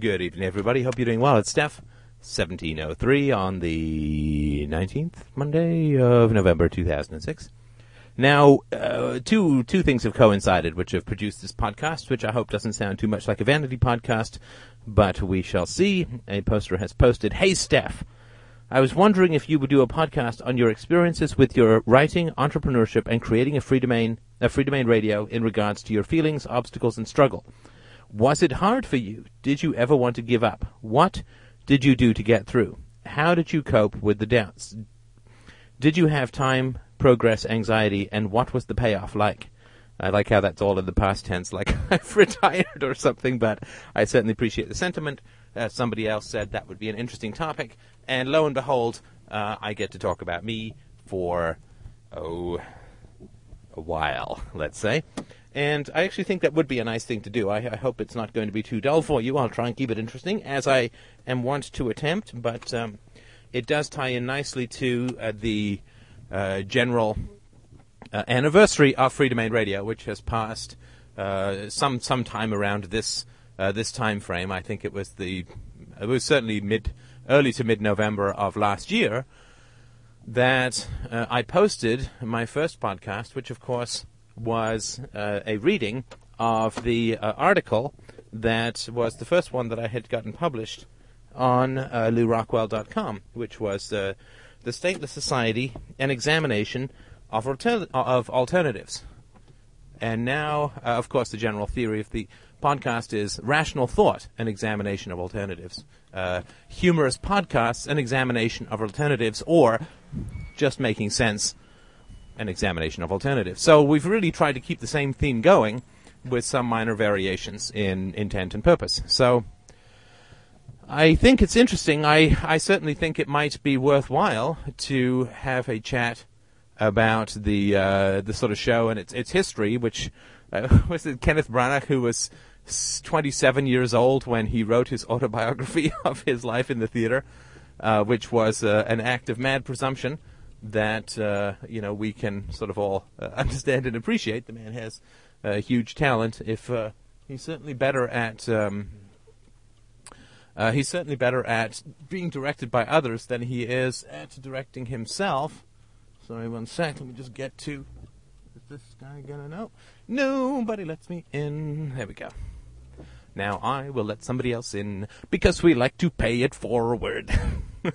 Good evening, everybody. Hope you're doing well. It's Steph, 1703 on the 19th Monday of November 2006. Now, uh, two two things have coincided which have produced this podcast, which I hope doesn't sound too much like a vanity podcast, but we shall see. A poster has posted, "Hey Steph, I was wondering if you would do a podcast on your experiences with your writing, entrepreneurship, and creating a free domain, a Freedomain Radio in regards to your feelings, obstacles, and struggle. Was it hard for you? Did you ever want to give up? What did you do to get through? How did you cope with the doubts? Did you have time, progress, anxiety, and what was the payoff like? I like how that's all in the past tense, like I've retired or something, but I certainly appreciate the sentiment. Uh, somebody else said that would be an interesting topic, and lo and behold, uh, I get to talk about me for, oh, a while, let's say. And I actually think that would be a nice thing to do. I, I, hope it's not going to be too dull for you. I'll try and keep it interesting, as I am wont to attempt, but um, it does tie in nicely to uh, the uh, general uh, anniversary of Freedomain Radio, which has passed uh, some some time around this uh, this time frame. I think it was the it was certainly mid early to mid November of last year that uh, I posted my first podcast, which of course was uh, a reading of the uh, article that was the first one that I had gotten published on uh, LewRockwell.com, which was the Stateless Society, an examination of, alter- of alternatives. And now, uh, of course, the general theory of the podcast is rational thought, an examination of alternatives. Uh, humorous podcasts, an examination of alternatives, or just making sense, an examination of alternatives. So we've really tried to keep the same theme going with some minor variations in intent and purpose. So I think it's interesting. I, I certainly think it might be worthwhile to have a chat about the uh, the sort of show and its its history, which uh, was it Kenneth Branagh who was 27 years old when he wrote his autobiography of his life in the theater, uh, which was uh, an act of mad presumption that uh, you know we can sort of all uh, understand and appreciate. The man has a huge talent. If he's certainly better at um, he's certainly better at being directed by others than he is at directing himself. Sorry, one sec. Let me just get to. Is this guy gonna know? Nobody lets me in. There we go. Now I will let somebody else in because we like to pay it forward.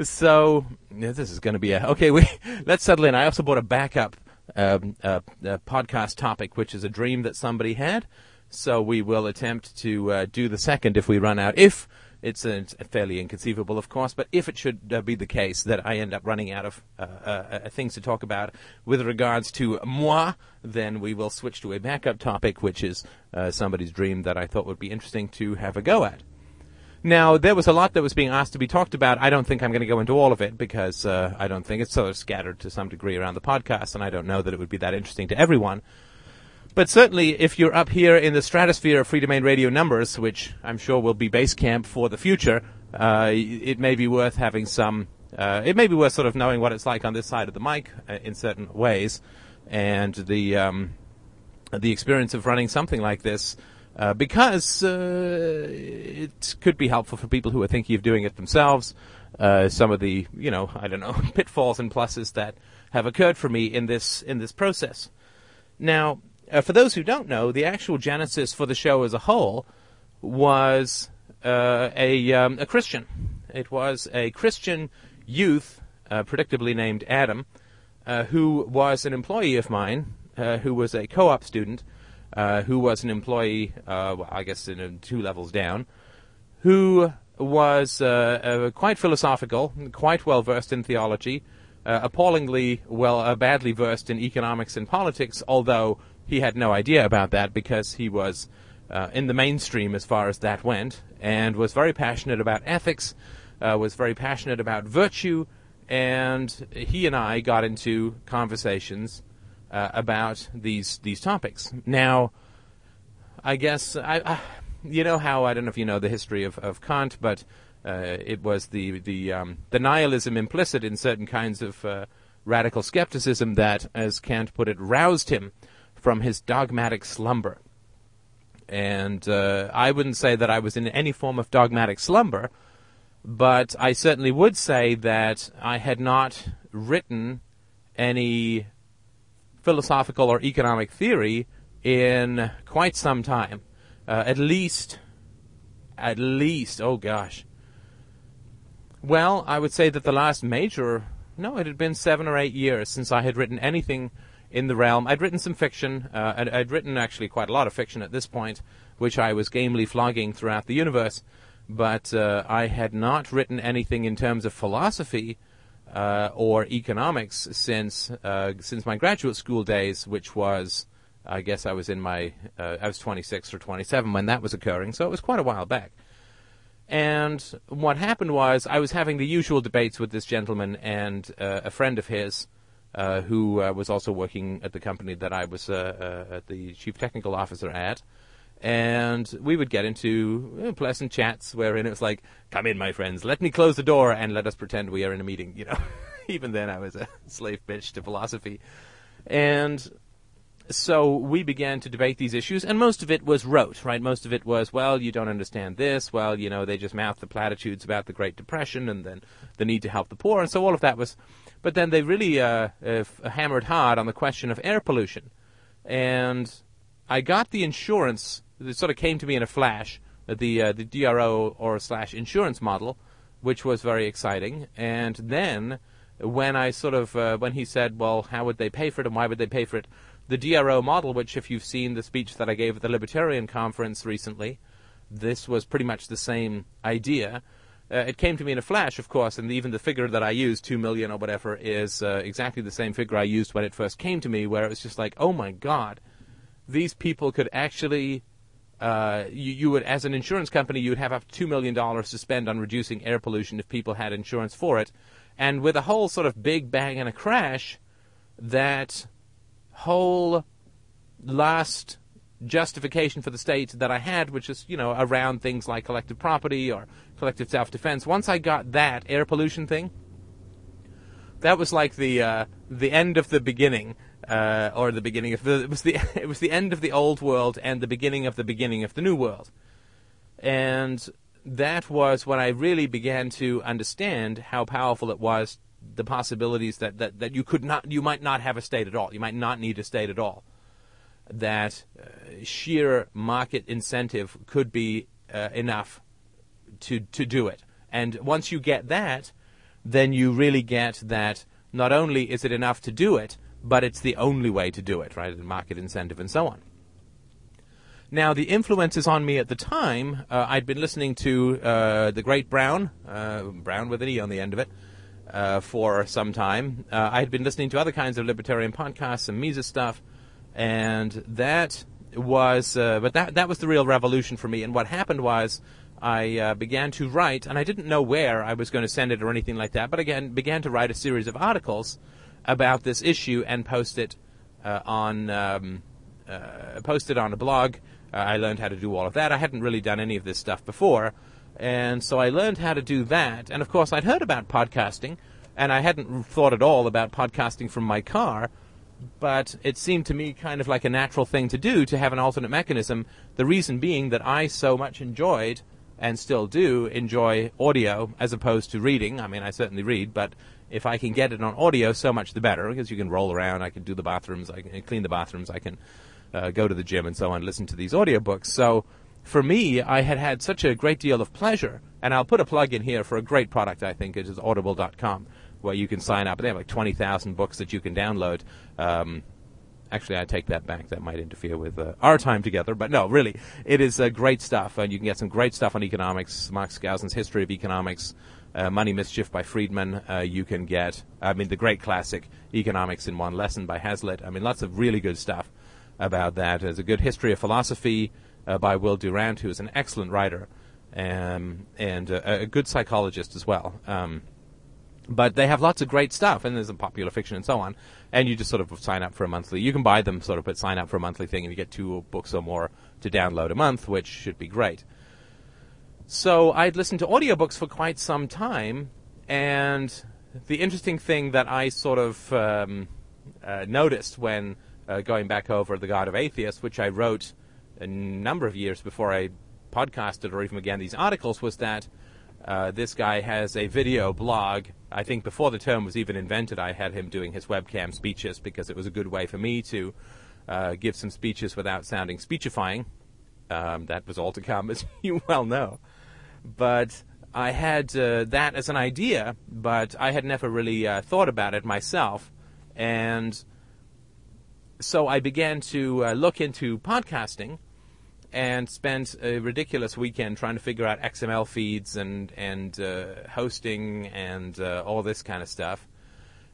so yeah, this is going to be a okay. We let's settle in. I also bought a backup um, uh, uh, podcast topic, which is a dream that somebody had. So we will attempt to uh, do the second if we run out. If it's, it's fairly inconceivable, of course, but if it should uh, be the case that I end up running out of uh, uh, uh, things to talk about with regards to moi, then we will switch to a backup topic, which is uh, somebody's dream that I thought would be interesting to have a go at. Now, there was a lot that was being asked to be talked about. I don't think I'm going to go into all of it because uh, I don't think it's sort of scattered to some degree around the podcast, and I don't know that it would be that interesting to everyone. But certainly, if you're up here in the stratosphere of Freedomain Radio numbers, which I'm sure will be base camp for the future, uh, it may be worth having some. Uh, it may be worth sort of knowing what it's like on this side of the mic uh, in certain ways, and the um, the experience of running something like this, uh, because uh, it could be helpful for people who are thinking of doing it themselves. Uh, some of the, you know, I don't know, pitfalls and pluses that have occurred for me in this in this process. Now, uh, for those who don't know, the actual genesis for the show as a whole was uh, a, um, a Christian. It was a Christian youth, uh, predictably named Adam, who was an employee of mine, who was a co-op student, uh, who was an employee, well, I guess, in two levels down, who was quite philosophical, quite well versed in theology, appallingly well, badly versed in economics and politics, although he had no idea about that because he was uh, in the mainstream as far as that went and was very passionate about ethics, uh, was very passionate about virtue, and he and I got into conversations uh, about these these topics. Now, I guess I, you know how I don't know if you know the history of, of Kant, but uh, it was the the um, the nihilism implicit in certain kinds of uh, radical skepticism that, as Kant put it, roused him from his dogmatic slumber. And uh, I wouldn't say that I was in any form of dogmatic slumber, but I certainly would say that I had not written any philosophical or economic theory in quite some time. Uh, at least, at least, oh gosh. Well, I would say that the last major, no, it had been seven or eight years since I had written anything in the realm. I'd written some fiction. Uh, I'd, I'd, written actually quite a lot of fiction at this point, which I was gamely flogging throughout the universe. But uh, I had not written anything in terms of philosophy uh, or economics since uh, since my graduate school days, which was, I guess, I was in my uh, I was 26 or 27 when that was occurring, so it was quite a while back. And what happened was I was having the usual debates with this gentleman and uh, a friend of his uh, who uh, was also working at the company that I was the chief technical officer at. And we would get into pleasant chats wherein it was like, "Come in, my friends. Let me close the door and let us pretend we are in a meeting." You know, even then I was a slave bitch to philosophy, and so we began to debate these issues, and most of it was rote, right? Most of it was, well, you don't understand this. Well, you know, they just mouth the platitudes about the Great Depression and then the need to help the poor, and so all of that was but then they really uh, uh, hammered hard on the question of air pollution. And I got the insurance, it sort of came to me in a flash, uh, the, uh, the DRO or slash insurance model, which was very exciting. And then when I sort of, uh, when he said, well, how would they pay for it and why would they pay for it? The DRO model, which if you've seen the speech that I gave at the Libertarian Conference recently, this was pretty much the same idea uh, it came to me in a flash, of course, and even the figure that I used, two million or whatever, is uh, exactly the same figure I used when it first came to me, where it was just like, oh my god, these people could actually. Uh, you, you, would, as an insurance company, you would have up to two million dollars to spend on reducing air pollution if people had insurance for it, and with a whole sort of big bang and a crash, that whole last justification for the state that I had, which is, you know, around things like collective property or collective self defense. Once I got that air pollution thing, that was like the uh, the end of the beginning, uh, or the beginning of the it was the it was the end of the old world and the beginning of the beginning of the new world, and that was when I really began to understand how powerful it was, the possibilities that, that, that you could not you might not have a state at all, you might not need a state at all. That uh, sheer market incentive could be uh, enough to to do it. And once you get that, then you really get that not only is it enough to do it, but it's the only way to do it, right? market incentive and so on. Now, the influences on me at the time, uh, I'd been listening to uh, the great Browne, uh, Brown with an E on the end of it, uh, for some time. Uh, I had been listening to other kinds of libertarian podcasts, some Mises stuff, and that was, uh, but that that was the real revolution for me. And what happened was, I began to write, and I didn't know where I was going to send it or anything like that. But again, began to write a series of articles about this issue and post it uh, on um, uh, post it on a blog. Uh, I learned how to do all of that. I hadn't really done any of this stuff before, and so I learned how to do that. And of course, I'd heard about podcasting, and I hadn't thought at all about podcasting from my car but it seemed to me kind of like a natural thing to do to have an alternate mechanism. The reason being that I so much enjoyed and still do enjoy audio as opposed to reading. I mean, I certainly read, but if I can get it on audio, so much the better because you can roll around, I can do the bathrooms, I can clean the bathrooms, I can uh, go to the gym and so on, listen to these audiobooks. So for me, I had had such a great deal of pleasure, and I'll put a plug in here for a great product, I think, it is audible.com where you can sign up. They have like 20,000 books that you can download. Um, actually, I take that back. That might interfere with uh, our time together. But no, really, it is uh, great stuff. And you can get some great stuff on economics. Mark Skousen's History of Economics, uh, Money Mischief by Friedman. Uh, you can get, I mean, the great classic Economics in One Lesson by Hazlitt. I mean, lots of really good stuff about that. There's a good history of philosophy uh, by Will Durant, who is an excellent writer um, and uh, a good psychologist as well. Um, but they have lots of great stuff, and there's some popular fiction and so on. And you just sort of sign up for a monthly. You can buy them sort of, but sign up for a monthly thing, and you get two books or more to download a month, which should be great. So I'd listened to audiobooks for quite some time, and the interesting thing that I sort of um, uh, noticed when uh, going back over The God of Atheists, which I wrote a number of years before I podcasted or even began these articles was that uh, this guy has a video blog. I think before the term was even invented, I had him doing his webcam speeches because it was a good way for me to uh, give some speeches without sounding speechifying. Um, that was all to come, as you well know. But I had uh, that as an idea, but I had never really uh, thought about it myself. And so I began to uh, look into podcasting and spent a ridiculous weekend trying to figure out XML feeds and and uh, hosting and uh, all this kind of stuff.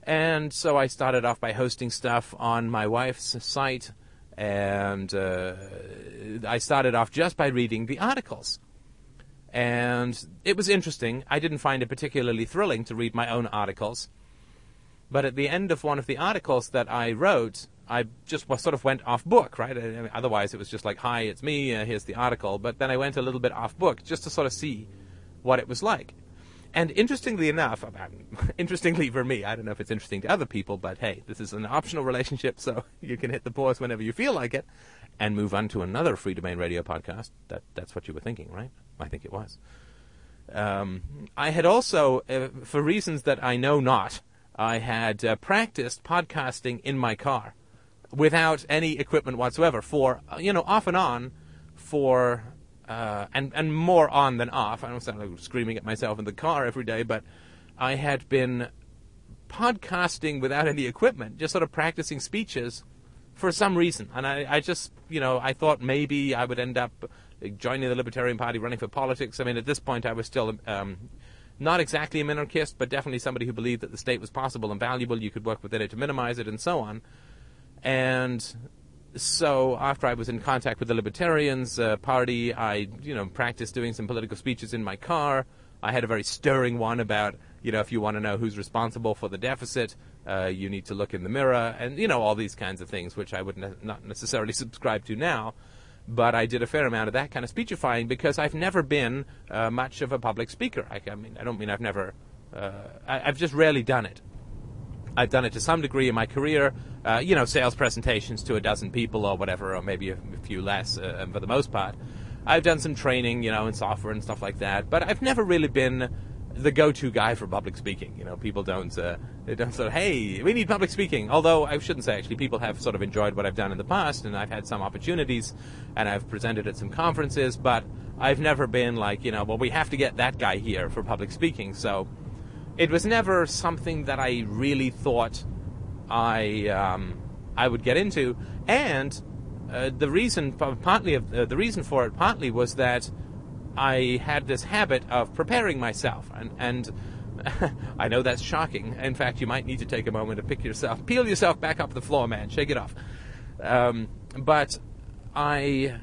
And so I started off by hosting stuff on my wife's site, and uh, I started off just by reading the articles. And it was interesting. I didn't find it particularly thrilling to read my own articles. But at the end of one of the articles that I wrote, I just sort of went off book, right? I mean, otherwise, it was just like, "Hi, it's me. Uh, here's the article." But then I went a little bit off book just to sort of see what it was like. And interestingly enough, interestingly for me, I don't know if it's interesting to other people, but hey, this is an optional relationship, so you can hit the pause whenever you feel like it, and move on to another Freedomain Radio podcast. That that's what you were thinking, right? I think it was. Um, I had also, uh, for reasons that I know not, I had uh, practiced podcasting in my car without any equipment whatsoever for uh, you know off and on for uh, and and more on than off. I don't sound like screaming at myself in the car every day, but I had been podcasting without any equipment, just sort of practicing speeches for some reason. And I, I just you know I thought maybe I would end up joining the Libertarian Party, running for politics. I mean, at this point, I was still. Um, not exactly a minarchist, but definitely somebody who believed that the state was possible and valuable. You could work within it to minimize it, and so on. And so after I was in contact with the Libertarians uh, Party, I you know practiced doing some political speeches in my car. I had a very stirring one about you know if you want to know who's responsible for the deficit, uh, you need to look in the mirror, and you know all these kinds of things, which I would ne- not necessarily subscribe to now. But I did a fair amount of that kind of speechifying because I've never been uh, much of a public speaker. I, I, mean, I don't mean I've never. Uh, I, I've just rarely done it. I've done it to some degree in my career, uh, you know, sales presentations to a dozen people or whatever, or maybe a, a few less uh, for the most part. I've done some training, you know, in software and stuff like that, but I've never really been the go-to guy for public speaking. You know, people don't uh, they don't of hey, we need public speaking. Although I shouldn't say actually, people have sort of enjoyed what I've done in the past, and I've had some opportunities, and I've presented at some conferences, but I've never been like you know, well, we have to get that guy here for public speaking. So it was never something that I really thought I um, I would get into, and uh, the reason partly uh, the reason for it partly was that I had this habit of preparing myself, and and I know that's shocking. In fact, you might need to take a moment to pick yourself, peel yourself back up the floor, man, shake it off. Um, but I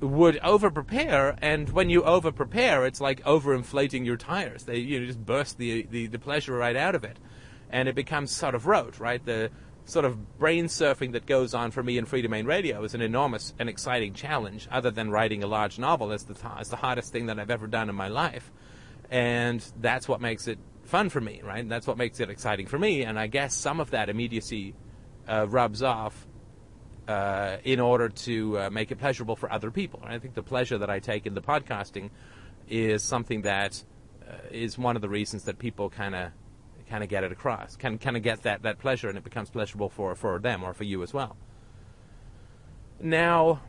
would over prepare, and when you over prepare, it's like overinflating your tires. They you know, just burst the, the, the pleasure right out of it, and it becomes sort of rote, right? The sort of brain surfing that goes on for me in Freedomain Radio is an enormous and exciting challenge. Other than writing a large novel, it's the it's the hardest thing that I've ever done in my life, and that's what makes it fun for me, right? That's what makes it exciting for me. And I guess some of that immediacy uh, rubs off uh, in order to uh, make it pleasurable for other people. And I think the pleasure that I take in the podcasting is something that uh, is one of the reasons that people kind of kind of get it across, can kind of get that, that pleasure, and it becomes pleasurable for, for them or for you as well. Now,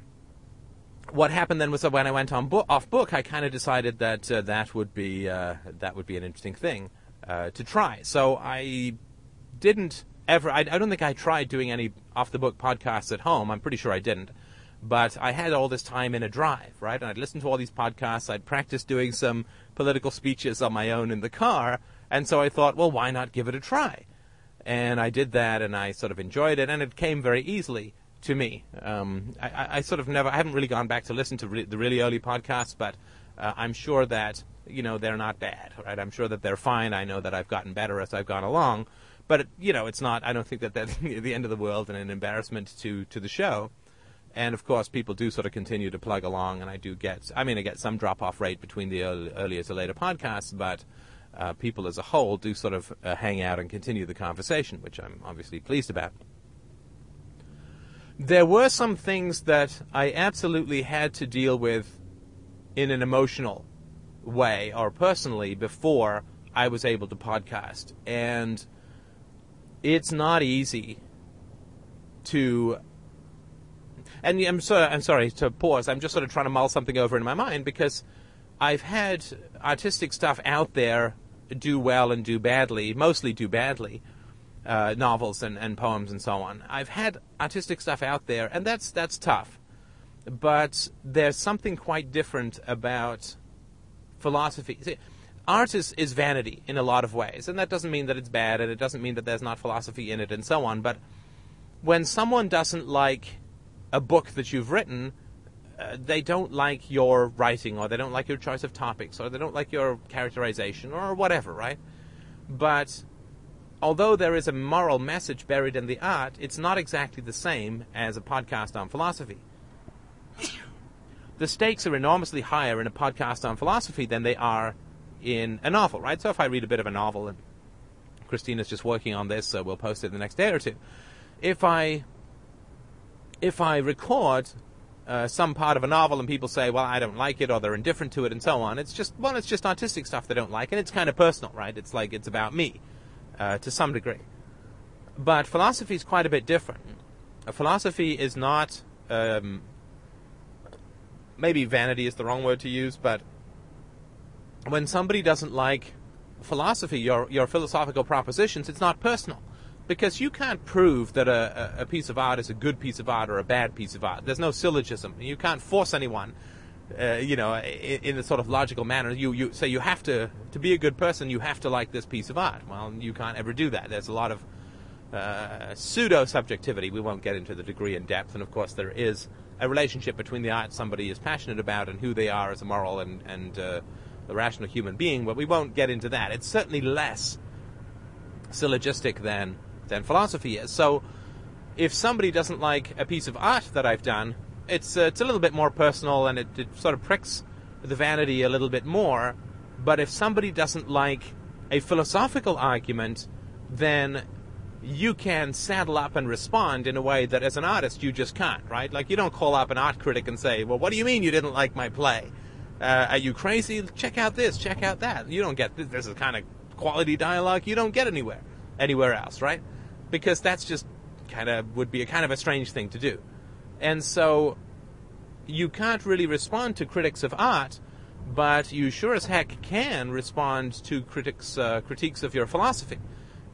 what happened then was that when I went on bo- off book, I kind of decided that uh, that would be uh, that would be an interesting thing uh, to try. So I didn't ever. I, I don't think I tried doing any off the book podcasts at home. I'm pretty sure I didn't. But I had all this time in a drive, right? And I'd listen to all these podcasts. I'd practice doing some political speeches on my own in the car. And so I thought, well, why not give it a try? And I did that, and I sort of enjoyed it, and it came very easily to me. Um, I, I, sort of never, I haven't really gone back to listen to re- the really early podcasts, but uh, I'm sure that you know they're not bad, right? I'm sure that they're fine. I know that I've gotten better as I've gone along, but you know, it's not. I don't think that that's the end of the world and an embarrassment to to the show. And of course, people do sort of continue to plug along, and I do get. I mean, I get some drop off rate between the early, earlier to later podcasts, but uh, people as a whole do sort of uh, hang out and continue the conversation, which I'm obviously pleased about. there were some things that I absolutely had to deal with in an emotional way or personally before I was able to podcast. And it's not easy to and I'm sorry, I'm sorry to pause. I'm just sort of trying to mull something over in my mind because I've had artistic stuff out there do well and do badly, mostly do badly, uh, novels and, and poems and so on. I've had artistic stuff out there, and that's that's tough. But there's something quite different about philosophy. See, art is, is vanity in a lot of ways, and that doesn't mean that it's bad, and it doesn't mean that there's not philosophy in it, and so on. But when someone doesn't like a book that you've written, uh, they don't like your writing, or they don't like your choice of topics, or they don't like your characterization, or whatever, right? But although there is a moral message buried in the art, it's not exactly the same as a podcast on philosophy. The stakes are enormously higher in a podcast on philosophy than they are in a novel, right? So if I read a bit of a novel, and Christina's just working on this, so we'll post it the next day or two. If I if I record uh, some part of a novel and people say, well, I don't like it or they're indifferent to it and so on, it's just, well, it's just artistic stuff they don't like and it's kind of personal, right? It's like it's about me uh, to some degree. But philosophy is quite a bit different. Philosophy is not, um, maybe vanity is the wrong word to use, but when somebody doesn't like philosophy, your, your philosophical propositions, it's not personal because you can't prove that a, a, piece of art is a good piece of art or a bad piece of art. There's no syllogism. You can't force anyone, uh, you know, in, in, a sort of logical manner. You you say you have to to be a good person. You have to like this piece of art. Well, you can't ever do that. There's a lot of uh, pseudo subjectivity. We won't get into the degree and depth. And of course, there is a relationship between the art somebody is passionate about and who they are as a moral and and uh, the rational human being. But we won't get into that. It's certainly less syllogistic than than philosophy is. So if somebody doesn't like a piece of art that I've done, it's uh, it's a little bit more personal and it, it sort of pricks the vanity a little bit more. But if somebody doesn't like a philosophical argument, then you can saddle up and respond in a way that as an artist you just can't, right? Like you don't call up an art critic and say, "Well, what do you mean you didn't like my play? Uh, are you crazy? Check out this, check out that." You don't get this, this is kind of quality dialogue you don't get anywhere anywhere else, right? Because that's just kind of would be a kind of a strange thing to do. And so you can't really respond to critics of art, but you sure as heck can respond to critics uh, critiques of your philosophy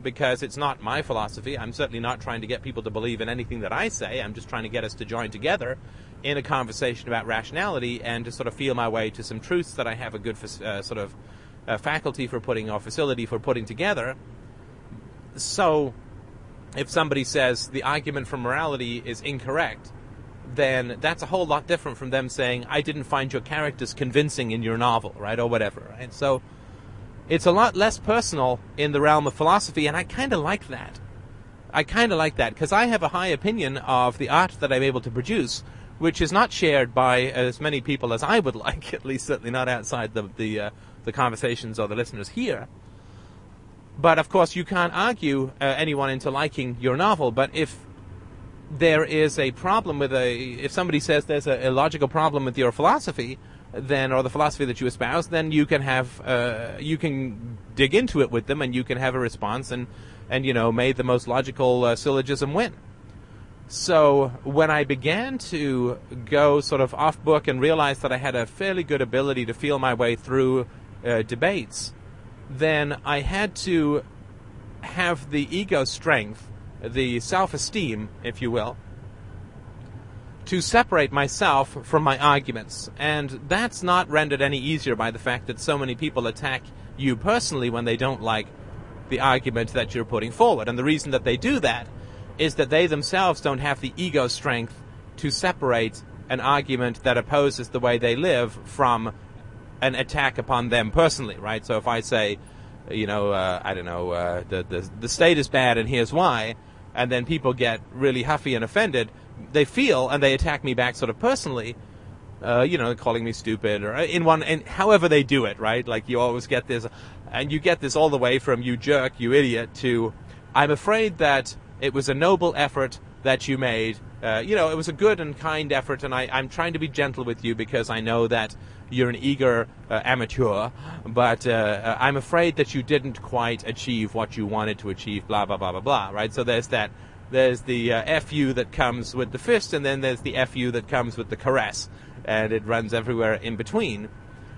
because it's not my philosophy. I'm certainly not trying to get people to believe in anything that I say. I'm just trying to get us to join together in a conversation about rationality and to sort of feel my way to some truths that I have a good uh, sort of uh, faculty for putting or facility for putting together. So if somebody says the argument for morality is incorrect, then that's a whole lot different from them saying, I didn't find your characters convincing in your novel, right? Or whatever, right? So it's a lot less personal in the realm of philosophy, and I kind of like that. I kind of like that because I have a high opinion of the art that I'm able to produce, which is not shared by as many people as I would like, at least certainly not outside the the, uh, the conversations or the listeners here. But of course, you can't argue uh, anyone into liking your novel. But if there is a problem with a, if somebody says there's a, a logical problem with your philosophy, then or the philosophy that you espouse, then you can have uh, you can dig into it with them, and you can have a response, and and you know, may the most logical uh, syllogism win. So when I began to go sort of off book and realized that I had a fairly good ability to feel my way through uh, debates, then I had to have the ego strength, the self esteem, if you will, to separate myself from my arguments. And that's not rendered any easier by the fact that so many people attack you personally when they don't like the argument that you're putting forward. And the reason that they do that is that they themselves don't have the ego strength to separate an argument that opposes the way they live from an attack upon them personally, right? So if I say, you know, uh, I don't know, uh, the, the the state is bad and here's why, and then people get really huffy and offended, they feel and they attack me back sort of personally. Uh, you know, calling me stupid or in one, and however they do it, right? Like you always get this, and you get this all the way from you jerk, you idiot, to I'm afraid that it was a noble effort that you made. Uh, you know, it was a good and kind effort, and I, I'm trying to be gentle with you because I know that you're an eager uh, amateur, but uh, uh, I'm afraid that you didn't quite achieve what you wanted to achieve. Blah blah blah blah blah. Right? So there's that. There's the uh, fu that comes with the fist, and then there's the fu that comes with the caress, and it runs everywhere in between.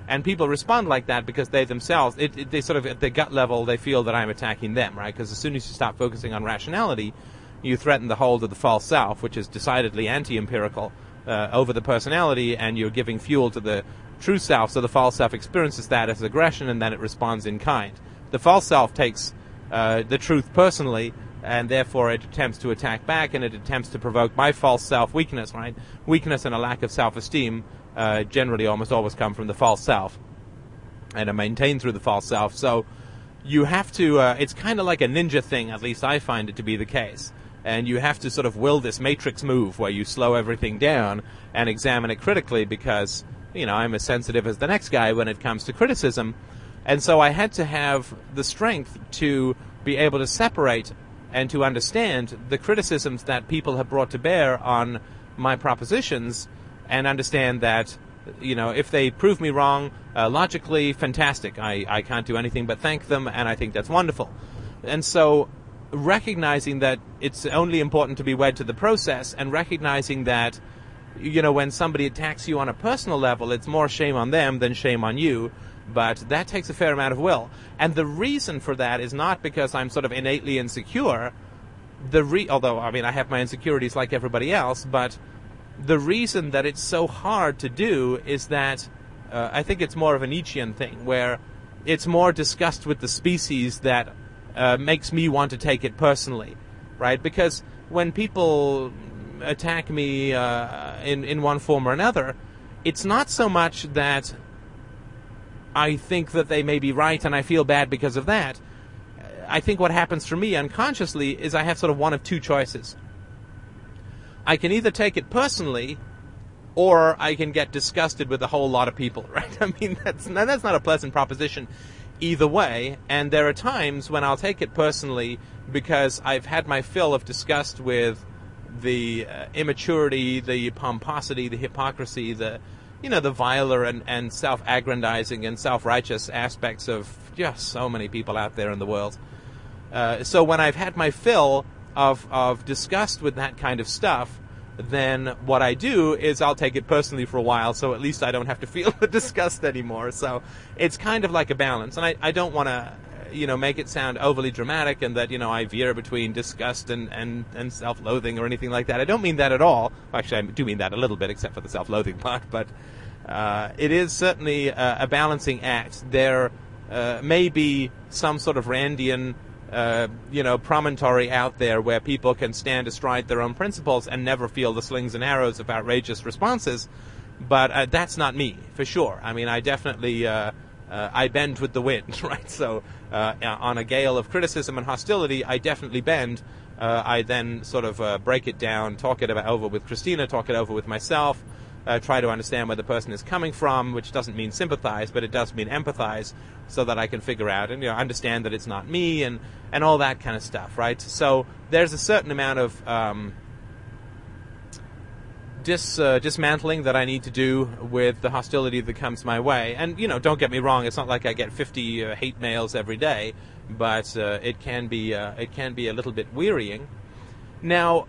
And people respond like that because they themselves, it, it, they sort of at the gut level, they feel that I'm attacking them, right? Because as soon as you stop focusing on rationality, you threaten the hold of the false self, which is decidedly anti-empirical, uh, over the personality, and you're giving fuel to the true self. So the false self experiences that as aggression, and then it responds in kind. The false self takes uh, the truth personally, and therefore it attempts to attack back, and it attempts to provoke my false self weakness. Right, weakness and a lack of self-esteem uh, generally almost always come from the false self, and are maintained through the false self. So you have to. Uh, it's kind of like a ninja thing. At least I find it to be the case and you have to sort of will this matrix move where you slow everything down and examine it critically because you know I'm as sensitive as the next guy when it comes to criticism, and so I had to have the strength to be able to separate and to understand the criticisms that people have brought to bear on my propositions and understand that you know if they prove me wrong uh, logically fantastic. I, I can't do anything but thank them and i think that's wonderful. And so recognizing that it's only important to be wed to the process and recognizing that you know when somebody attacks you on a personal level it's more shame on them than shame on you. But that takes a fair amount of will. And the reason for that is not because i'm sort of innately insecure. The re- although i mean i have my insecurities like everybody else but the reason that it's so hard to do is that uh, i think it's more of a nietzschean thing where it's more disgust with the species that uh, makes me want to take it personally, right? Because when people attack me uh, in in one form or another, it's not so much that I think that they may be right and I feel bad because of that. I think what happens for me unconsciously is I have sort of one of two choices. I can either take it personally or I can get disgusted with a whole lot of people, right? I mean, that's that's not a pleasant proposition either way, and there are times when I'll take it personally because I've had my fill of disgust with the uh, immaturity, the pomposity, the hypocrisy, the you know the viler and, and self-aggrandizing and self-righteous aspects of just so many people out there in the world. Uh, so when I've had my fill of of disgust with that kind of stuff, then what I do is I'll take it personally for a while, so at least I don't have to feel the disgust anymore. So it's kind of like a balance, and I, I don't want to, you know, make it sound overly dramatic and that you know I veer between disgust and, and, and self-loathing or anything like that. I don't mean that at all. Actually, I do mean that a little bit, except for the self-loathing part. But uh, it is certainly a, a balancing act. There uh, may be some sort of Randian uh, you know, promontory out there where people can stand astride their own principles and never feel the slings and arrows of outrageous responses. But uh, that's not me, for sure. I mean, I definitely uh, uh I bend with the wind, right? So uh, on a gale of criticism and hostility, I definitely bend. I then sort of break it down, talk it over with Christina, talk it over with myself uh, try to understand where the person is coming from, which doesn't mean sympathize, but it does mean empathize, so that I can figure out and you know understand that it's not me and and all that kind of stuff, right? So there's a certain amount of um, dis, uh, dismantling that I need to do with the hostility that comes my way. And you know, don't get me wrong; it's not like I get 50 uh, hate mails every day, but uh, it can be uh, it can be a little bit wearying. Now,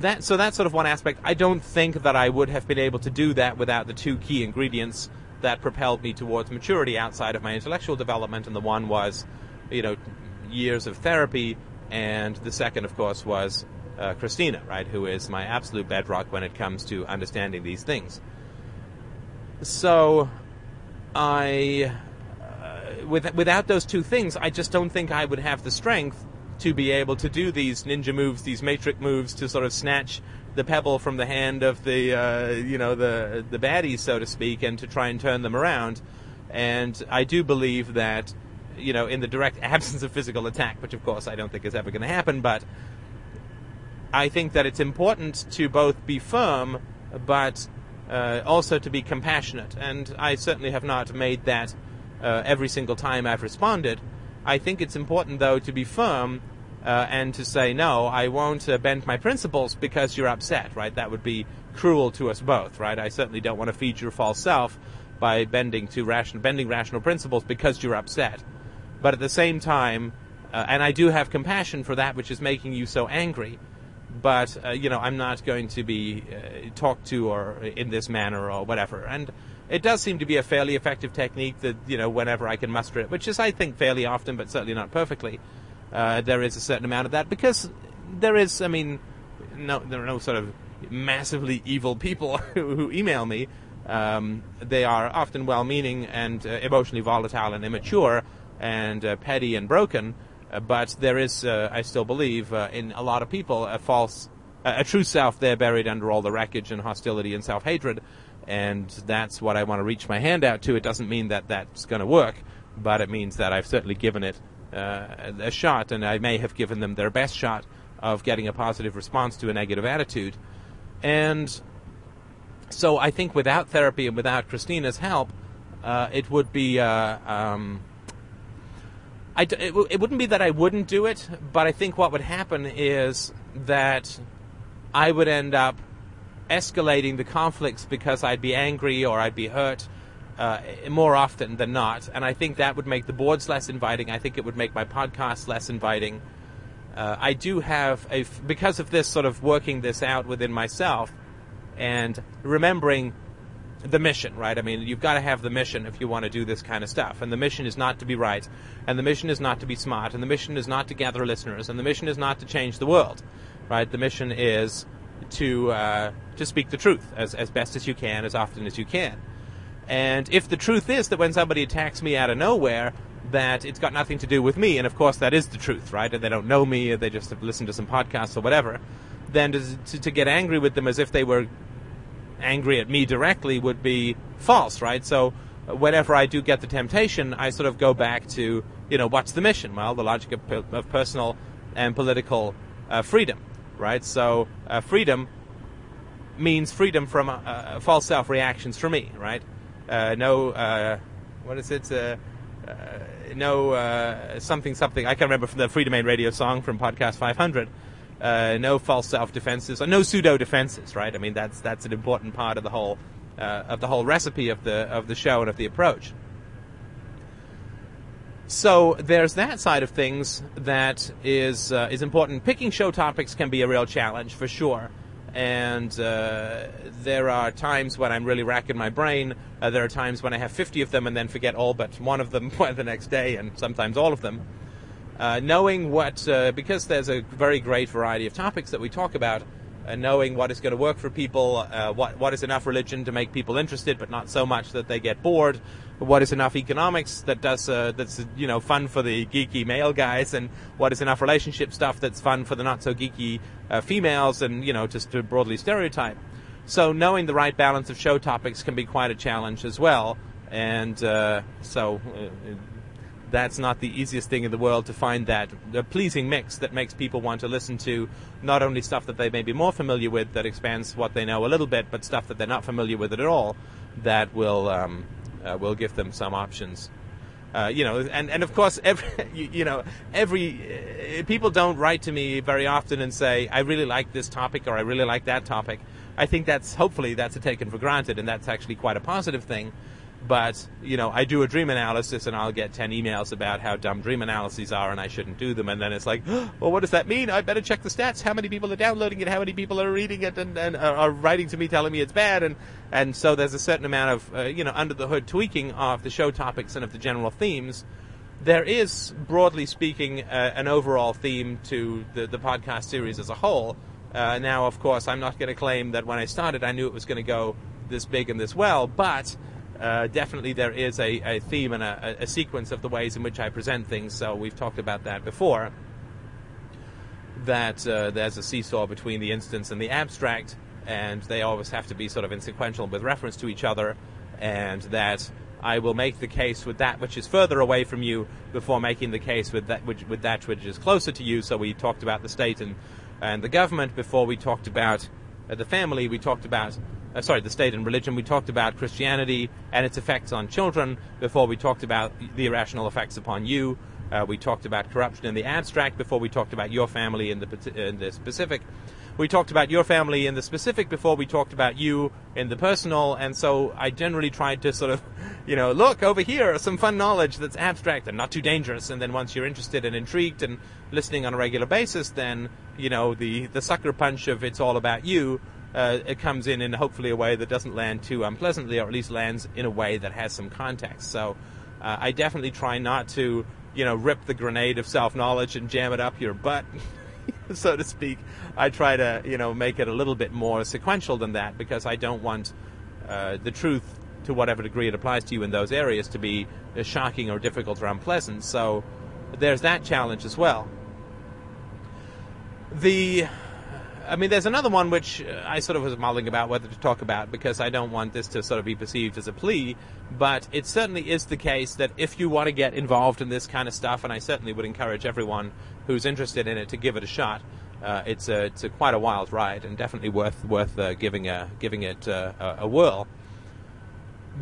that so that's sort of one aspect. I don't think that I would have been able to do that without the two key ingredients that propelled me towards maturity outside of my intellectual development, and the one was, you know, years of therapy, and the second, of course, was uh, Christina, right, who is my absolute bedrock when it comes to understanding these things. So, I, uh, with, without those two things, I just don't think I would have the strength to be able to do these ninja moves, these matrix moves, to sort of snatch the pebble from the hand of the uh, you know the the baddies, so to speak, and to try and turn them around. And I do believe that you know in the direct absence of physical attack, which of course I don't think is ever going to happen, but I think that it's important to both be firm, but uh, also to be compassionate. And I certainly have not made that uh, every single time I've responded. I think it's important, though, to be firm uh, and to say no, I won't uh, bend my principles because you're upset, right? That would be cruel to us both, right? I certainly don't want to feed your false self by bending to rational, bending rational principles because you're upset. But at the same time, uh, and I do have compassion for that which is making you so angry. But uh, you know, I'm not going to be uh, talked to or in this manner or whatever. And it does seem to be a fairly effective technique that you know, whenever I can muster it, which is I think fairly often, but certainly not perfectly. Uh, there is a certain amount of that because there is, I mean, no, there are no sort of massively evil people who, email me. Um, they are often well-meaning and uh, emotionally volatile and immature and uh, petty and broken. Uh, but there is, uh, I still believe, uh, in a lot of people, a false, a true self there buried under all the wreckage and hostility and self-hatred. And that's what I want to reach my hand out to. It doesn't mean that that's going to work, but it means that I've certainly given it a shot, and I may have given them their best shot of getting a positive response to a negative attitude. And so I think without therapy and without Christina's help, uh, it would be. Uh, um, It, w- it wouldn't be that I wouldn't do it, but I think what would happen is that I would end up escalating the conflicts because I'd be angry or I'd be hurt uh, more often than not. And I think that would make the boards less inviting. I think it would make my podcast less inviting. Uh, I do have a, because of this sort of working this out within myself and remembering the mission, right? I mean, you've got to have the mission if you want to do this kind of stuff. And the mission is not to be right, and the mission is not to be smart, and the mission is not to gather listeners, and the mission is not to change the world, right? The mission is to uh, to speak the truth as as best as you can, as often as you can. And if the truth is that when somebody attacks me out of nowhere, that it's got nothing to do with me, and of course that is the truth, right? And they don't know me, they just have listened to some podcasts or whatever. Then to, to, to get angry with them as if they were angry at me directly would be false, right? So whenever I do get the temptation, I sort of go back to, you know, what's the mission? Well, the logic of, of personal and political uh, freedom, right? So uh, freedom means freedom from uh, uh false self reactions for me, right? Uh, no, uh, what is it? no something something. I can't remember from the Freedomain Radio song from podcast 500 uh, no false self defenses, or no pseudo defenses, right? I mean, that's that's an important part of the whole uh, of the whole recipe of the of the show and of the approach. So there's that side of things that is uh, is important. Picking show topics can be a real challenge for sure, and uh, there are times when I'm really racking my brain. Uh, there are times when I have 50 of them and then forget all but one of them the next day, and sometimes all of them. Uh, knowing what, uh, because there's a very great variety of topics that we talk about, uh, knowing what is going to work for people, uh, what what is enough religion to make people interested, but not so much that they get bored. What is enough economics that does uh, that's you know fun for the geeky male guys, and what is enough relationship stuff that's fun for the not so geeky uh, females, and you know just to broadly stereotype. So knowing the right balance of show topics can be quite a challenge as well, and so that's not the easiest thing in the world to find that a pleasing mix that makes people want to listen to not only stuff that they may be more familiar with that expands what they know a little bit, but stuff that they're not familiar with at all that will um, uh, will give them some options. Uh, you know, and, and of course, every you, you know, every uh, people don't write to me very often and say, "I really like this topic" or "I really like that topic." I think that's hopefully that's a taken for granted, and that's actually quite a positive thing. But, you know, I do a dream analysis and I'll get 10 emails about how dumb dream analyses are and I shouldn't do them. And then it's like, well, what does that mean? I better check the stats. How many people are downloading it? How many people are reading it and, and are writing to me telling me it's bad? And, and so there's a certain amount of, uh, you know, under the hood tweaking of the show topics and of the general themes. There is, broadly speaking, uh, an overall theme to the, the podcast series as a whole. Uh, now, of course, I'm not going to claim that when I started I knew it was going to go this big and this well, but uh, definitely there is a, a theme and a, a, sequence of the ways in which I present things. So we've talked about that before. That uh, there's a seesaw between the instance and the abstract, and they always have to be sort of insequential with reference to each other, and that I will make the case with that which is further away from you before making the case with that which, with that which is closer to you. So we talked about the state and and the government before we talked about uh, the family. We talked about uh, sorry, the state and religion. We talked about Christianity and its effects on children before we talked about the irrational effects upon you. Uh, we talked about corruption in the abstract before we talked about your family in the in the specific. We talked about your family in the specific before we talked about you in the personal, and so I generally tried to sort of, you know, look over here, some fun knowledge that's abstract and not too dangerous. And then once you're interested and intrigued and listening on a regular basis, then you know the the sucker punch of it's all about you uh, it comes in in hopefully a way that doesn't land too unpleasantly, or at least lands in a way that has some context. So uh, I definitely try not to, you know, rip the grenade of self knowledge and jam it up your butt, so to speak. I try to, you know, make it a little bit more sequential than that because I don't want uh, the truth, to whatever degree it applies to you in those areas, to be shocking or difficult or unpleasant. So there's that challenge as well. The I mean, there's another one which uh, I sort of was mulling about whether to talk about because I don't want this to sort of be perceived as a plea, but it certainly is the case that if you want to get involved in this kind of stuff, and I certainly would encourage everyone who's interested in it to give it a shot. Uh, it's a it's a quite a wild ride and definitely worth worth uh, giving a giving it uh, a, a, whirl.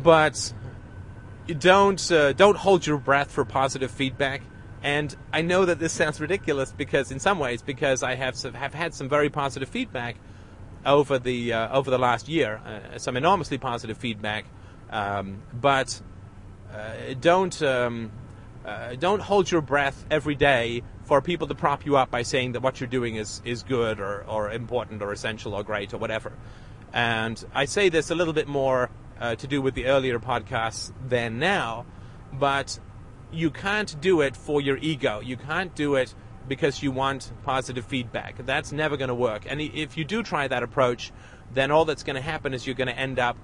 But don't uh, don't hold your breath for positive feedback and I know that this sounds ridiculous because, in some ways, because I have have had some very positive feedback over the uh, over the last year, uh, some enormously positive feedback. Um, but uh, don't um, uh, don't hold your breath every day for people to prop you up by saying that what you're doing is is good or or important or essential or great or whatever. And I say this a little bit more uh, to do with the earlier podcasts than now, but you can't do it for your ego. You can't do it because you want positive feedback. That's never going to work. And if you do try that approach, then all that's going to happen is you're going to end up,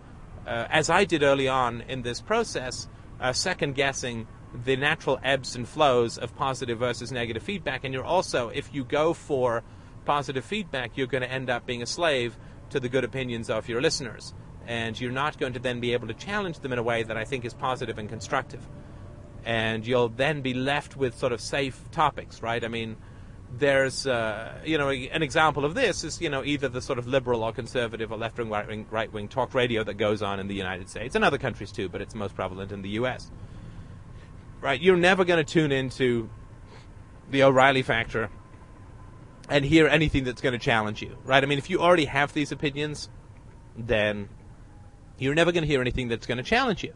uh, as I did early on in this process, uh, second guessing the natural ebbs and flows of positive versus negative feedback. And you're also, if you go for positive feedback, you're going to end up being a slave to the good opinions of your listeners. And you're not going to then be able to challenge them in a way that I think is positive and constructive and you'll then be left with sort of safe topics, right? I mean, there's, uh, you know, an example of this is, you know, either the sort of liberal or conservative or left wing, right wing, right wing talk radio that goes on in the United States and other countries too, but it's most prevalent in the U.S. Right? You're never going to tune into the O'Reilly factor and hear anything that's going to challenge you, right? I mean, if you already have these opinions, then you're never going to hear anything that's going to challenge you.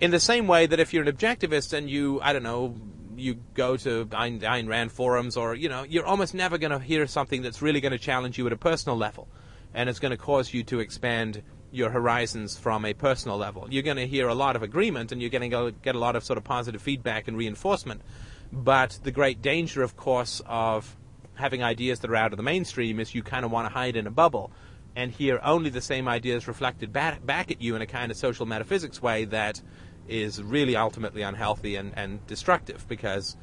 In the same way that if you're an objectivist and you, I don't know, you go to Ayn, Ayn Rand forums or, you know, you're almost never going to hear something that's really going to challenge you at a personal level. And it's going to cause you to expand your horizons from a personal level. You're going to hear a lot of agreement and you're going to get a lot of sort of positive feedback and reinforcement. But the great danger, of course, of having ideas that are out of the mainstream is you kind of want to hide in a bubble and hear only the same ideas reflected back, back at you in a kind of social metaphysics way that is really ultimately unhealthy and, and destructive because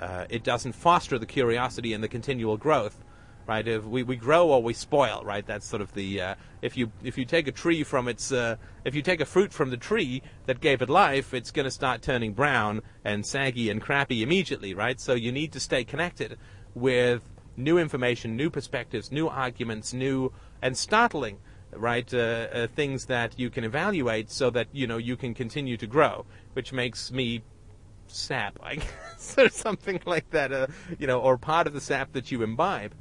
uh, it doesn't foster the curiosity and the continual growth. Right, if we, we grow or we spoil. Right, that's sort of the uh, if you if you take a tree from its uh, if you take a fruit from the tree that gave it life, it's going to start turning brown and saggy and crappy immediately. Right, so you need to stay connected with new information, new perspectives, new arguments, new and startling right? Uh, uh, things that you can evaluate so that you know you can continue to grow, which makes me sap, I guess, or something like that, uh, you know, or part of the sap that you imbibe.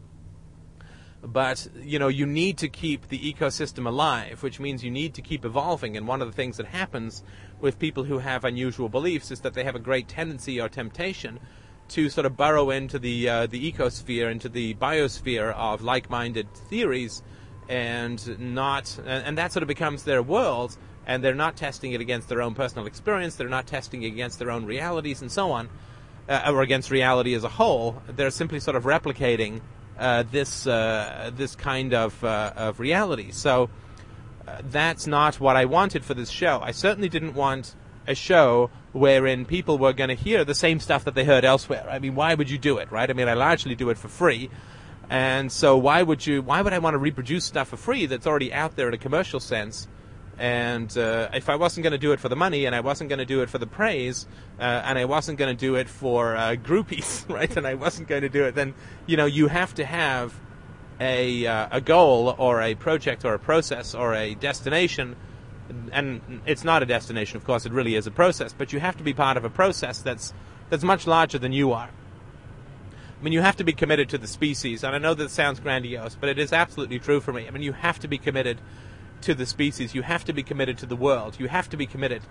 But you know, you need to keep the ecosystem alive, which means you need to keep evolving. And one of the things that happens with people who have unusual beliefs is that they have a great tendency or temptation to sort of burrow into the uh, the ecosphere, into the biosphere of like-minded theories and not and that sort of becomes their world and they're not testing it against their own personal experience they're not testing it against their own realities and so on uh, or against reality as a whole. They're simply sort of replicating uh, this uh, this kind of uh, of reality. So uh, that's not what I wanted for this show. I certainly didn't want a show wherein people were going to hear the same stuff that they heard elsewhere. I mean why would you do it right? I mean I largely do it for free and so why would you? Why would I want to reproduce stuff for free that's already out there in a commercial sense? And uh, if I wasn't going to do it for the money, and I wasn't going to do it for the praise, uh, and I wasn't going to do it for uh, groupies, right? And I wasn't going to do it, then you know you have to have a uh, a goal or a project or a process or a destination. And it's not a destination, of course. It really is a process, but you have to be part of a process that's that's much larger than you are. I mean, you have to be committed to the species, and I know that sounds grandiose, but it is absolutely true for me. I mean, you have to be committed to the species. You have to be committed to the world. You have to be committed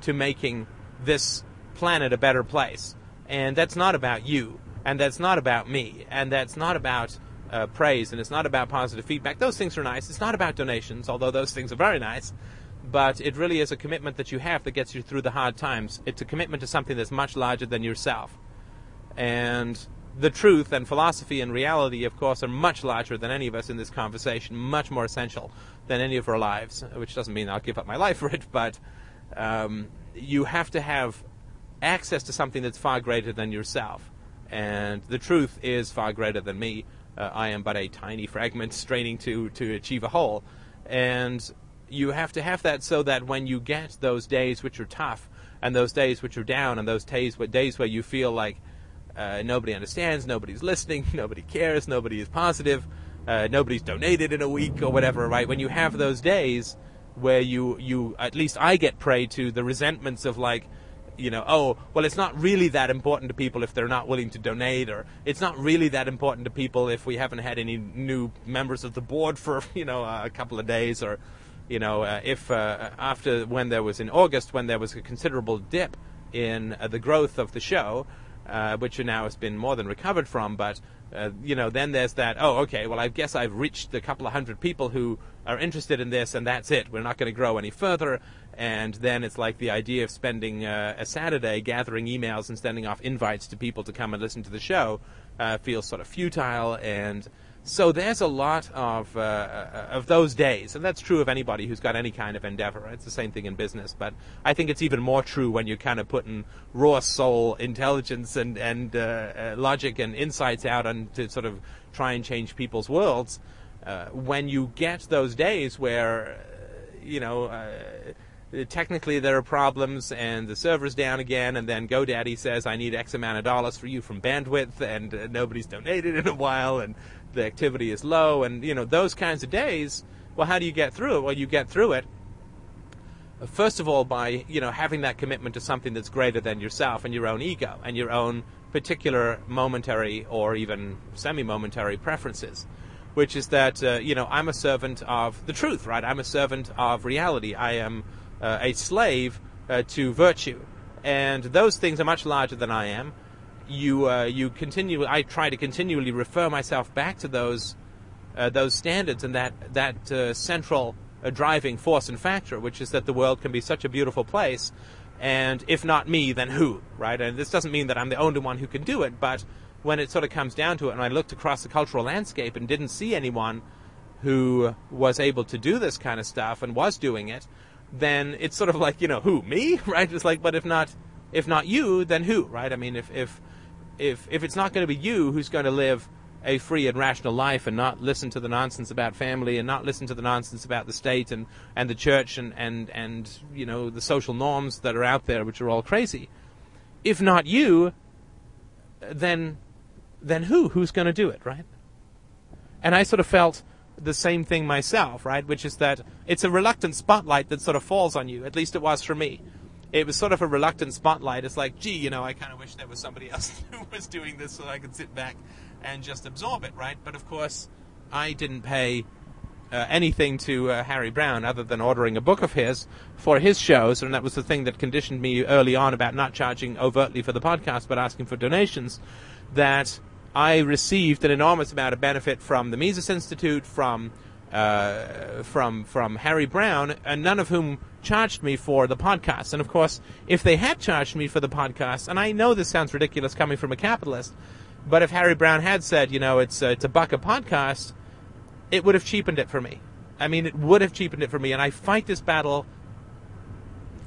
to making this planet a better place. And that's not about you, and that's not about me, and that's not about uh, praise, and it's not about positive feedback. Those things are nice. It's not about donations, although those things are very nice. But it really is a commitment that you have that gets you through the hard times. It's a commitment to something that's much larger than yourself. And the truth and philosophy and reality, of course, are much larger than any of us in this conversation, much more essential than any of our lives, which doesn't mean I'll give up my life for it, but um, you have to have access to something that's far greater than yourself. And the truth is far greater than me. Uh, I am but a tiny fragment straining to, to achieve a whole. And you have to have that so that when you get those days which are tough, and those days which are down, and those days, days where you feel like uh, nobody understands, nobody's listening, nobody cares, nobody is positive, uh, nobody's donated in a week or whatever, right? When you have those days where you, you, at least I get prey to the resentments of like, you know, oh, well, it's not really that important to people if they're not willing to donate, or it's not really that important to people if we haven't had any new members of the board for, you know, a couple of days, or, you know, uh, if uh, after when there was in August, when there was a considerable dip in uh, the growth of the show, uh, which now has been more than recovered from. But uh, you know, then there's that. Oh, okay. Well, I guess I've reached a couple of hundred people who are interested in this, and that's it. We're not going to grow any further. And then it's like the idea of spending uh, a Saturday gathering emails and sending off invites to people to come and listen to the show uh, feels sort of futile and so there's a lot of uh, uh, of those days, and that's true of anybody who's got any kind of endeavor. It's the same thing in business, but I think it's even more true when you're kind of putting raw soul, intelligence, and and uh, uh, logic and insights out and to sort of try and change people's worlds. Uh, when you get those days where, uh, you know technically there are problems and the server's down again and then GoDaddy says I need X amount of dollars for you from bandwidth and uh, nobody's donated in a while and the activity is low and you know those kinds of days well how do you get through it? Well you get through it first of all by you know having that commitment to something that's greater than yourself and your own ego and your own particular momentary or even semi-momentary preferences which is that uh, you know I'm a servant of the truth right? I'm a servant of reality. I am uh, a slave uh, to virtue and those things are much larger than I am you uh, you continue. I try to continually refer myself back to those uh, those standards and that that uh, central driving force and factor, which is that the world can be such a beautiful place, and if not me, then who? Right? And this doesn't mean that I'm the only one who can do it, but when it sort of comes down to it, and I looked across the cultural landscape and didn't see anyone who was able to do this kind of stuff and was doing it, then it's sort of like you know who me, right? It's like, but if not if not you, then who, right? I mean, if if if if it's not going to be you who's going to live a free and rational life and not listen to the nonsense about family and not listen to the nonsense about the state and, and the church and, and, and you know the social norms that are out there which are all crazy. If not you, then then who? Who's going to do it, right? And I sort of felt the same thing myself, right? Which is that it's a reluctant spotlight that sort of falls on you. At least it was for me it was sort of a reluctant spotlight. It's like, gee, you know, I kind of wish there was somebody else who was doing this so I could sit back and just absorb it, right? But of course, I didn't pay uh, anything to uh, Harry Browne other than ordering a book of his for his shows, and that was the thing that conditioned me early on about not charging overtly for the podcast but asking for donations. That I received an enormous amount of benefit from the Mises Institute, from uh, from from Harry Browne, and none of whom charged me for the podcast. And of course, if they had charged me for the podcast, and I know this sounds ridiculous coming from a capitalist, but if Harry Browne had said, you know, it's a, it's a buck a podcast, it would have cheapened it for me. I mean, it would have cheapened it for me. And I fight this battle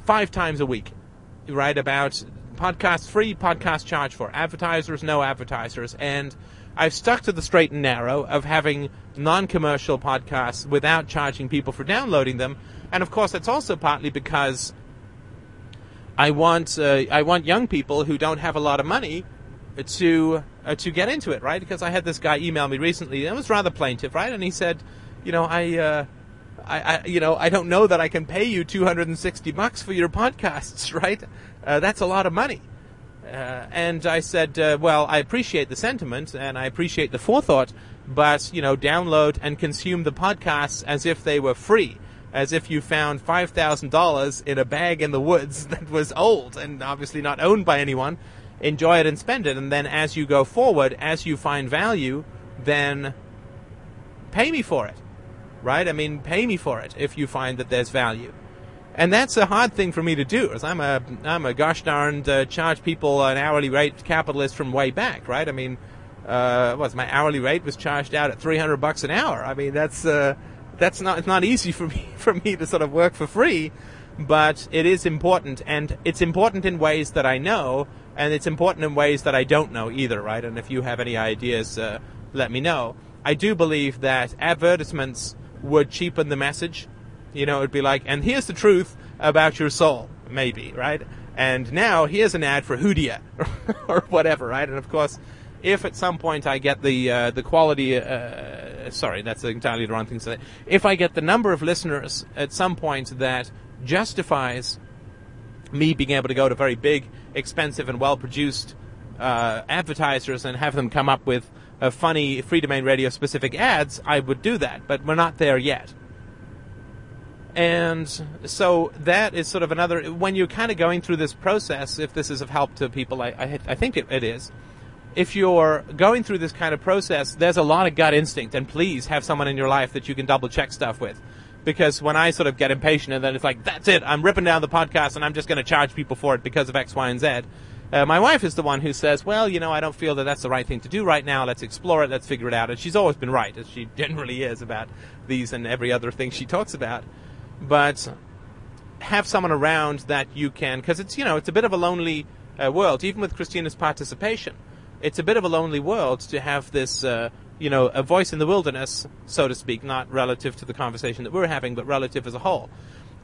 five times a week, right? About podcast free, podcast charge for advertisers, no advertisers, and I've stuck to the straight and narrow of having non-commercial podcasts without charging people for downloading them, and of course that's also partly because I want uh, I want young people who don't have a lot of money to uh, to get into it, right? Because I had this guy email me recently, and it was rather plaintive, right? And he said, you know, I. Uh, I, I, you know, I don't know that I can pay you 260 bucks for your podcasts, right? Uh, that's a lot of money. Uh, and I said, uh, well, I appreciate the sentiment and I appreciate the forethought, but, you know, download and consume the podcasts as if they were free. As if you found $5,000 in a bag in the woods that was old and obviously not owned by anyone. Enjoy it and spend it. And then as you go forward, as you find value, then pay me for it. Right? I mean, pay me for it if you find that there's value and that's a hard thing for me to do. As I'm a I'm a gosh darned uh, charge people an hourly rate capitalist from way back, right? I mean, uh, what's my hourly rate was charged out at 300 bucks an hour. I mean, that's uh, that's not it's not easy for me for me to sort of work for free, but it is important, and it's important in ways that I know, and it's important in ways that I don't know either, right? And if you have any ideas, uh, let me know. I do believe that advertisements would cheapen the message you know, it'd be like, and here's the truth about your soul, maybe, right? And now here's an ad for Hoodia or whatever, right? And of course, if at some point I get the uh, the quality, uh, sorry, that's entirely the wrong thing to say. If I get the number of listeners at some point that justifies me being able to go to very big, expensive, and well produced uh, advertisers and have them come up with funny Freedomain Radio specific ads, I would do that. But we're not there yet. And so that is sort of another, when you're kind of going through this process, if this is of help to people, I, I, I think it, it is. If you're going through this kind of process, there's a lot of gut instinct, and please have someone in your life that you can double check stuff with. Because when I sort of get impatient and then it's like, that's it, I'm ripping down the podcast and I'm just going to charge people for it because of X, Y, and Z. Uh, my wife is the one who says, well, you know, I don't feel that that's the right thing to do right now. Let's explore it. Let's figure it out. And she's always been right, as she generally is about these and every other thing she talks about but have someone around that you can, because it's you know it's a bit of a lonely uh, world, even with Christina's participation. It's a bit of a lonely world to have this, uh, you know, a voice in the wilderness, so to speak, not relative to the conversation that we're having, but relative as a whole.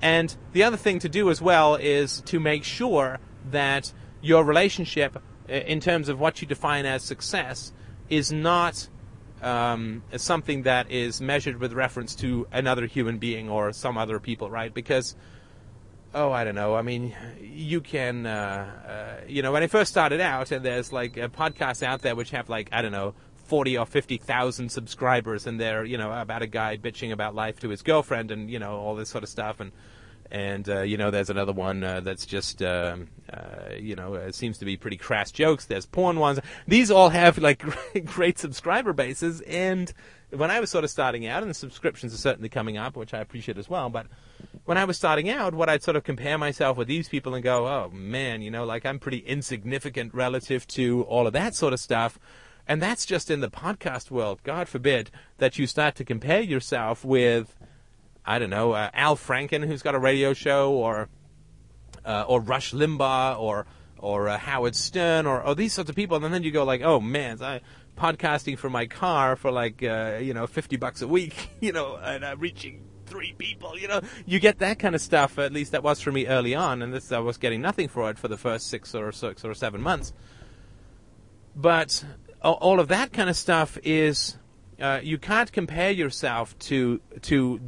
And the other thing to do as well is to make sure that your relationship, uh, in terms of what you define as success, is not um, something that is measured with reference to another human being or some other people, right? Because, oh, I don't know. I mean, you can, uh, uh, you know, when I first started out, and there's like a podcast out there which have like I don't know. 40 or 50,000 subscribers and they're, you know, about a guy bitching about life to his girlfriend and, you know, all this sort of stuff. And, and uh, you know there's another one uh, that's just uh, uh you know it seems to be pretty crass jokes. There's porn ones. These all have like great subscriber bases. And when i was sort of starting out and the subscriptions are certainly coming up which i appreciate as well but when i was starting out what i'd sort of compare myself with these people and go oh man you know like i'm pretty insignificant relative to all of that sort of stuff. And that's just in the podcast world. God forbid that you start to compare yourself with I don't know, uh, Al Franken, who's got a radio show, or uh, or Rush Limbaugh, or or uh, Howard Stern, or, or these sorts of people, and then you go like, oh man, I podcasting from my car for like uh, you know fifty bucks a week, you know, and I'm reaching three people, you know, you get that kind of stuff. At least that was for me early on, and this I was getting nothing for it for the first six or six or seven months. But all of that kind of stuff is uh, you can't compare yourself to to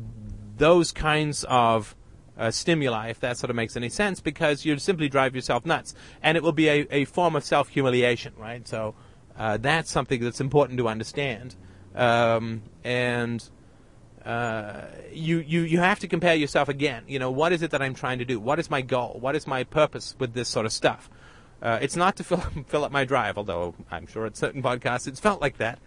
those kinds of uh, stimuli, if that sort of makes any sense, because you simply drive yourself nuts. And it will be a, a form of self humiliation, right? So uh, that's something that's important to understand. Um, and uh, you, you, you have to compare yourself again. You know, what is it that I'm trying to do? What is my goal? What is my purpose with this sort of stuff? Uh, it's not to fill, fill up my drive, although I'm sure at certain podcasts it's felt like that.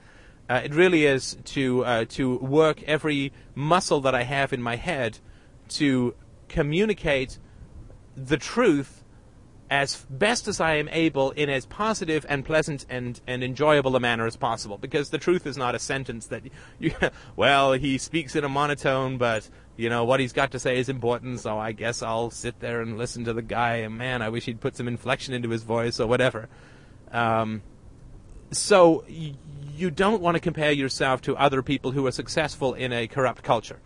Uh, it really is to uh, to work every muscle that I have in my head to communicate the truth as best as I am able in as positive and pleasant and, and enjoyable a manner as possible. Because the truth is not a sentence that you, well, he speaks in a monotone, but you know what he's got to say is important. So I guess I'll sit there and listen to the guy. And man, I wish he'd put some inflection into his voice or whatever. Um, so you don't want to compare yourself to other people who are successful in a corrupt culture.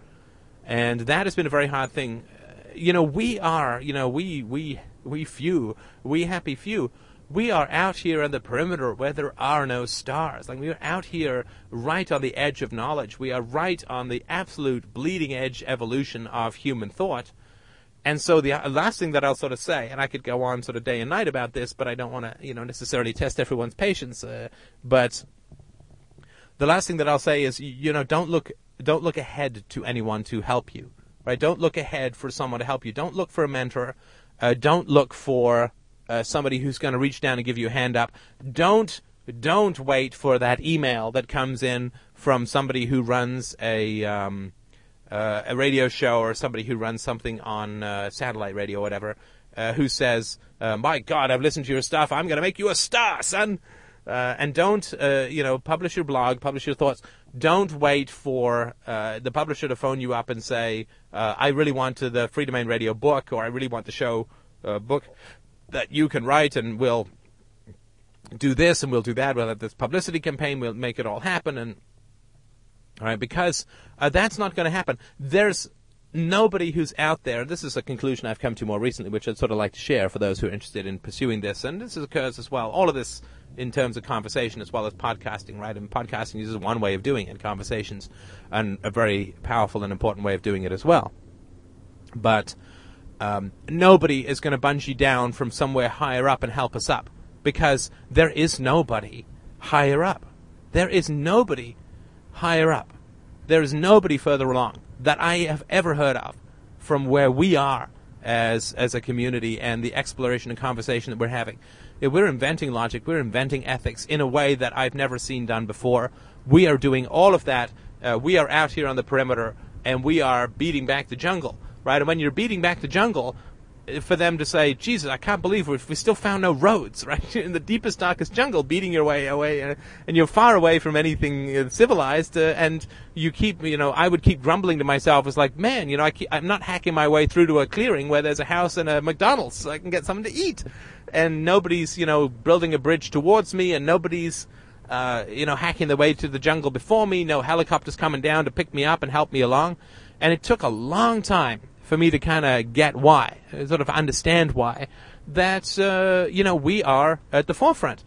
And that has been a very hard thing. Uh, you know, we are, you know, we, we, we few, we happy few, we are out here on the perimeter where there are no stars. Like we are out here right on the edge of knowledge. We are right on the absolute bleeding edge evolution of human thought. And so the last thing that I'll sort of say, and I could go on sort of day and night about this, but I don't want to, you know, necessarily test everyone's patience. Uh, but the last thing that I'll say is, you know, don't look, don't look ahead to anyone to help you, right? Don't look ahead for someone to help you. Don't look for a mentor. Uh, don't look for uh, somebody who's going to reach down and give you a hand up. Don't don't wait for that email that comes in from somebody who runs a um, uh, a radio show or somebody who runs something on uh, satellite radio or whatever, uh, who says, uh, "My God, I've listened to your stuff. I'm going to make you a star, son." Uh, and don't, uh, you know, publish your blog, publish your thoughts. Don't wait for the publisher to phone you up and say, "I really want the Freedomain Radio book," or "I really want the show book that you can write, and we'll do this and we'll do that. We'll have this publicity campaign. We'll make it all happen, and all right, because uh, that's not going to happen. There's nobody who's out there. This is a conclusion I've come to more recently, which I'd sort of like to share for those who are interested in pursuing this. And this occurs as well. All of this in terms of conversation as well as podcasting, right? And podcasting is one way of doing it. Conversations, and a very powerful and important way of doing it as well. But um, nobody is going to bungee down from somewhere higher up and help us up because there is nobody higher up. There is nobody higher up. There is nobody further along that I have ever heard of from where we are as as a community and the exploration and conversation that we're having. We're inventing logic, we're inventing ethics in a way that I've never seen done before. We are doing all of that. Uh, we are out here on the perimeter and we are beating back the jungle, right? And when you're beating back the jungle, for them to say, Jesus, I can't believe we we still found no roads, right? in the deepest, darkest jungle, beating your way away, uh, and you're far away from anything uh, civilized, uh, and you keep, you know, I would keep grumbling to myself, it's like, man, you know, I keep, I'm not hacking my way through to a clearing where there's a house and a McDonald's so I can get something to eat. And nobody's, you know, building a bridge towards me, and nobody's, uh, you know, hacking the way to the jungle before me, no helicopters coming down to pick me up and help me along. And it took a long time for me to kind of get why, sort of understand why, that, uh, you know, we are at the forefront.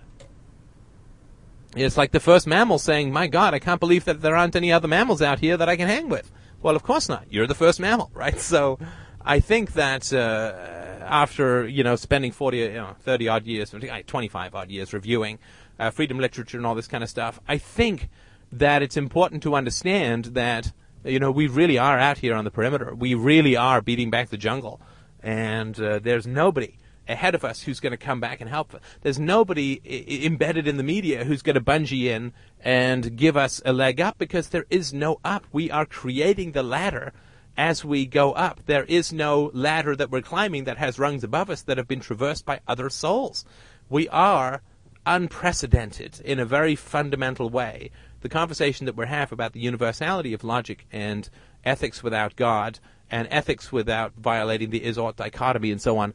It's like the first mammal saying, my God, I can't believe that there aren't any other mammals out here that I can hang with. Well, of course not. You're the first mammal, right? So I think that uh, after, you know, spending 40, you know, 30 odd years, 25 odd years reviewing uh, freedom literature and all this kind of stuff, I think that it's important to understand that you know, we really are out here on the perimeter. We really are beating back the jungle. And uh, there's nobody ahead of us who's going to come back and help. There's nobody I- embedded in the media who's going to bungee in and give us a leg up because there is no up. We are creating the ladder as we go up. There is no ladder that we're climbing that has rungs above us that have been traversed by other souls. We are unprecedented in a very fundamental way the conversation that we're having about the universality of logic and ethics without God and ethics without violating the is-ought dichotomy and so on,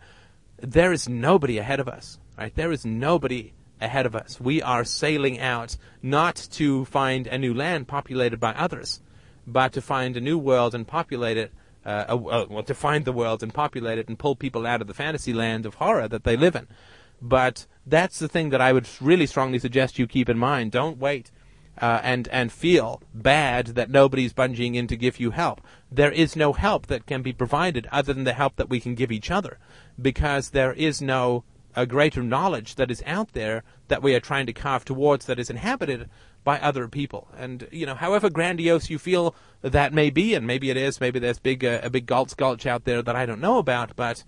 there is nobody ahead of us. Right? There is nobody ahead of us. We are sailing out not to find a new land populated by others, but to find a new world and populate it. Uh, uh, well, to find the world and populate it and pull people out of the fantasy land of horror that they live in. But that's the thing that I would really strongly suggest you keep in mind. Don't wait uh, and and feel bad that nobody's bungeeing in to give you help. There is no help that can be provided other than the help that we can give each other, because there is no a greater knowledge that is out there that we are trying to carve towards that is inhabited by other people. And you know, however grandiose you feel that may be, and maybe it is, maybe there's big uh, a big Gulch out there that I don't know about, but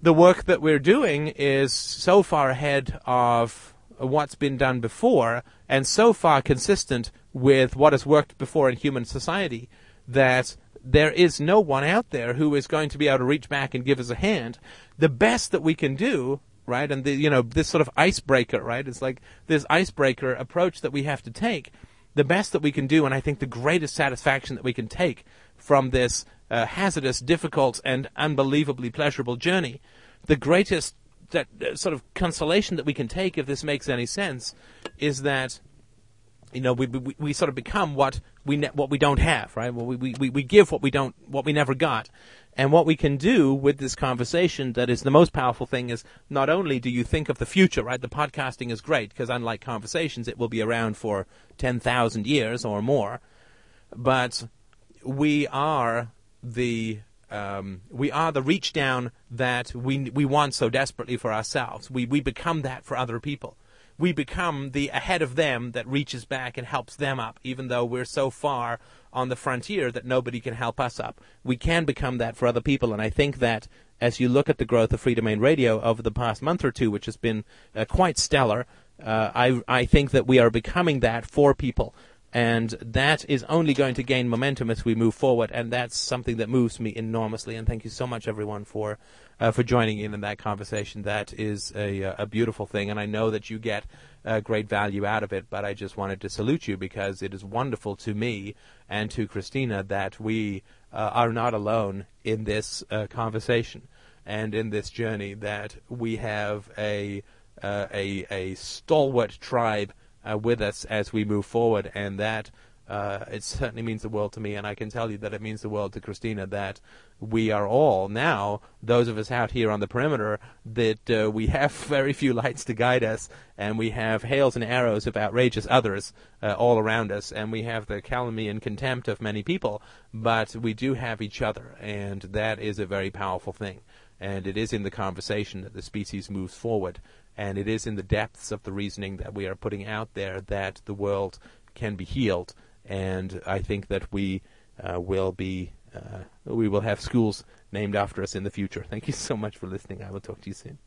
the work that we're doing is so far ahead of what's been done before and so far consistent with what has worked before in human society that there is no one out there who is going to be able to reach back and give us a hand. The best that we can do, right, and the, you know, this sort of icebreaker, right, it's like this icebreaker approach that we have to take. The best that we can do, and I think the greatest satisfaction that we can take from this uh, hazardous, difficult, and unbelievably pleasurable journey, the greatest that uh, sort of consolation that we can take, if this makes any sense, is that you know we, we, we sort of become what we ne- what we don't have, right? Well, we, we, we give what we don't what we never got, and what we can do with this conversation that is the most powerful thing is not only do you think of the future, right? The podcasting is great because unlike conversations, it will be around for ten thousand years or more, but we are the um, we are the reach down that we we want so desperately for ourselves. We we become that for other people. We become the ahead of them that reaches back and helps them up, even though we're so far on the frontier that nobody can help us up. We can become that for other people, and I think that as you look at the growth of Freedomain Radio over the past month or two, which has been uh, quite stellar, uh, I I think that we are becoming that for people and that is only going to gain momentum as we move forward, and that's something that moves me enormously. And thank you so much, everyone, for uh, for joining in in that conversation. That is a uh, a beautiful thing, and I know that you get uh, great value out of it. But I just wanted to salute you because it is wonderful to me and to Christina that we uh, are not alone in this uh, conversation and in this journey. That we have a uh, a a stalwart tribe uh, with us as we move forward, and that uh, it certainly means the world to me, and I can tell you that it means the world to Christina that we are all now, those of us out here on the perimeter, that uh, we have very few lights to guide us, and we have hails and arrows of outrageous others uh, all around us, and we have the calumny and contempt of many people, but we do have each other, and that is a very powerful thing. And it is in the conversation that the species moves forward and it is in the depths of the reasoning that we are putting out there that the world can be healed. And I think that we uh, will be uh, we will have schools named after us in the future. Thank you so much for listening. I will talk to you soon.